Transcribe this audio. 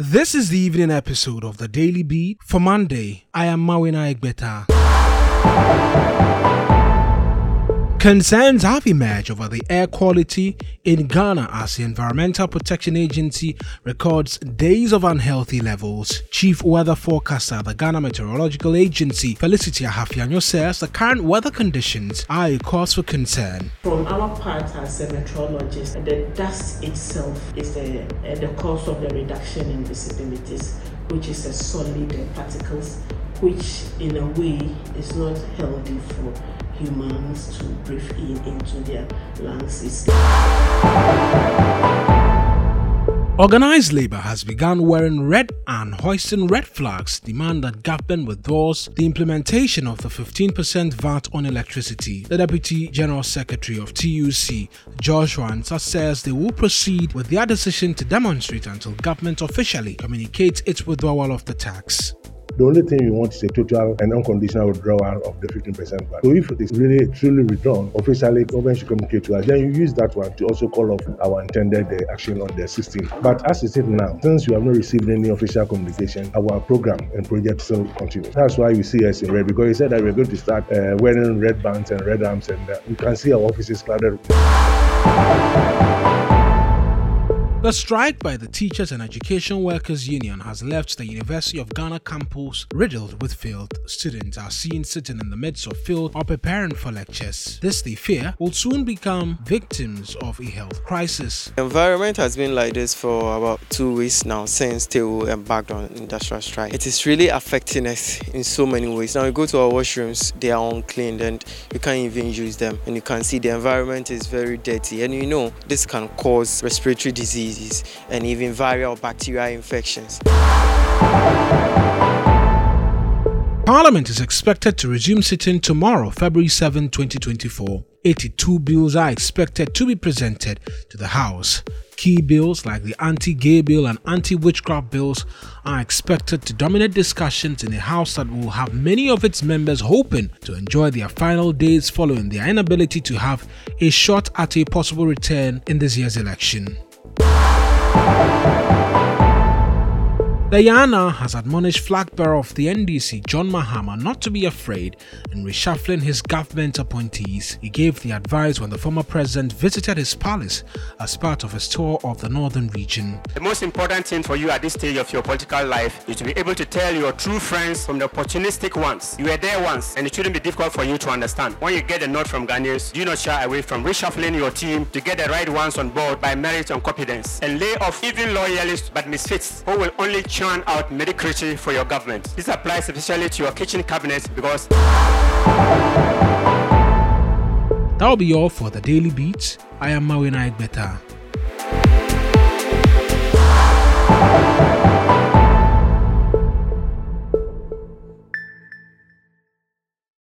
This is the evening episode of the Daily Beat for Monday. I am Mawina Egbeta. Concerns have emerged over the air quality in Ghana as the Environmental Protection Agency records days of unhealthy levels. Chief weather forecaster at the Ghana Meteorological Agency, Felicity Ahafianyo, says the current weather conditions are a cause for concern. From our part as a meteorologist, the dust itself is the, uh, the cause of the reduction in visibilities, which is a solid particles, which in a way is not healthy for humans to breathe in into their lungs. Organized labor has begun wearing red and hoisting red flags demand that government withdraws the implementation of the 15% VAT on electricity. The Deputy General Secretary of TUC, Joshua Ansah, says they will proceed with their decision to demonstrate until government officially communicates its withdrawal of the tax. The only thing we want is a total and unconditional withdrawal of the 15% VAT. So if it is really truly withdrawn, officially government should communicate to us. Then you use that one to also call off our intended uh, action on the 16th. But as it is now, since you have not received any official communication, our program and project still continues. That's why you see us in red because he said that we're going to start uh, wearing red bands and red arms, and uh, you can see our offices crowded. The strike by the Teachers and Education Workers Union has left the University of Ghana campus riddled with failed students are seen sitting in the midst of field or preparing for lectures. This, they fear, will soon become victims of a health crisis. The environment has been like this for about two weeks now since they embarked on industrial strike. It is really affecting us in so many ways. Now you go to our washrooms, they are unclean and you can't even use them. And you can see the environment is very dirty. And you know this can cause respiratory disease diseases and even viral bacterial infections. Parliament is expected to resume sitting tomorrow, February 7, 2024. 82 bills are expected to be presented to the House. Key bills like the anti gay bill and anti witchcraft bills are expected to dominate discussions in a House that will have many of its members hoping to enjoy their final days following their inability to have a shot at a possible return in this year's election. Yaa Naa has admonished flag bearer of the NDC, John Mahama, not to be afraid in reshuffling his government appointees. He gave the advice when the former president visited his palace as part of his tour of the northern region. The most important thing for you at this stage of your political life is to be able to tell your true friends from the opportunistic ones. You were there once, and it shouldn't be difficult for you to understand. When you get a note from Ghanaians, do not shy away from reshuffling your team to get the right ones on board by merit and competence, and lay off even loyalists but misfits who will only churn out mediocrity for your government. This applies especially to your kitchen cabinet because. That'll be all for the Daily Beats. I am Mawina Egbeta.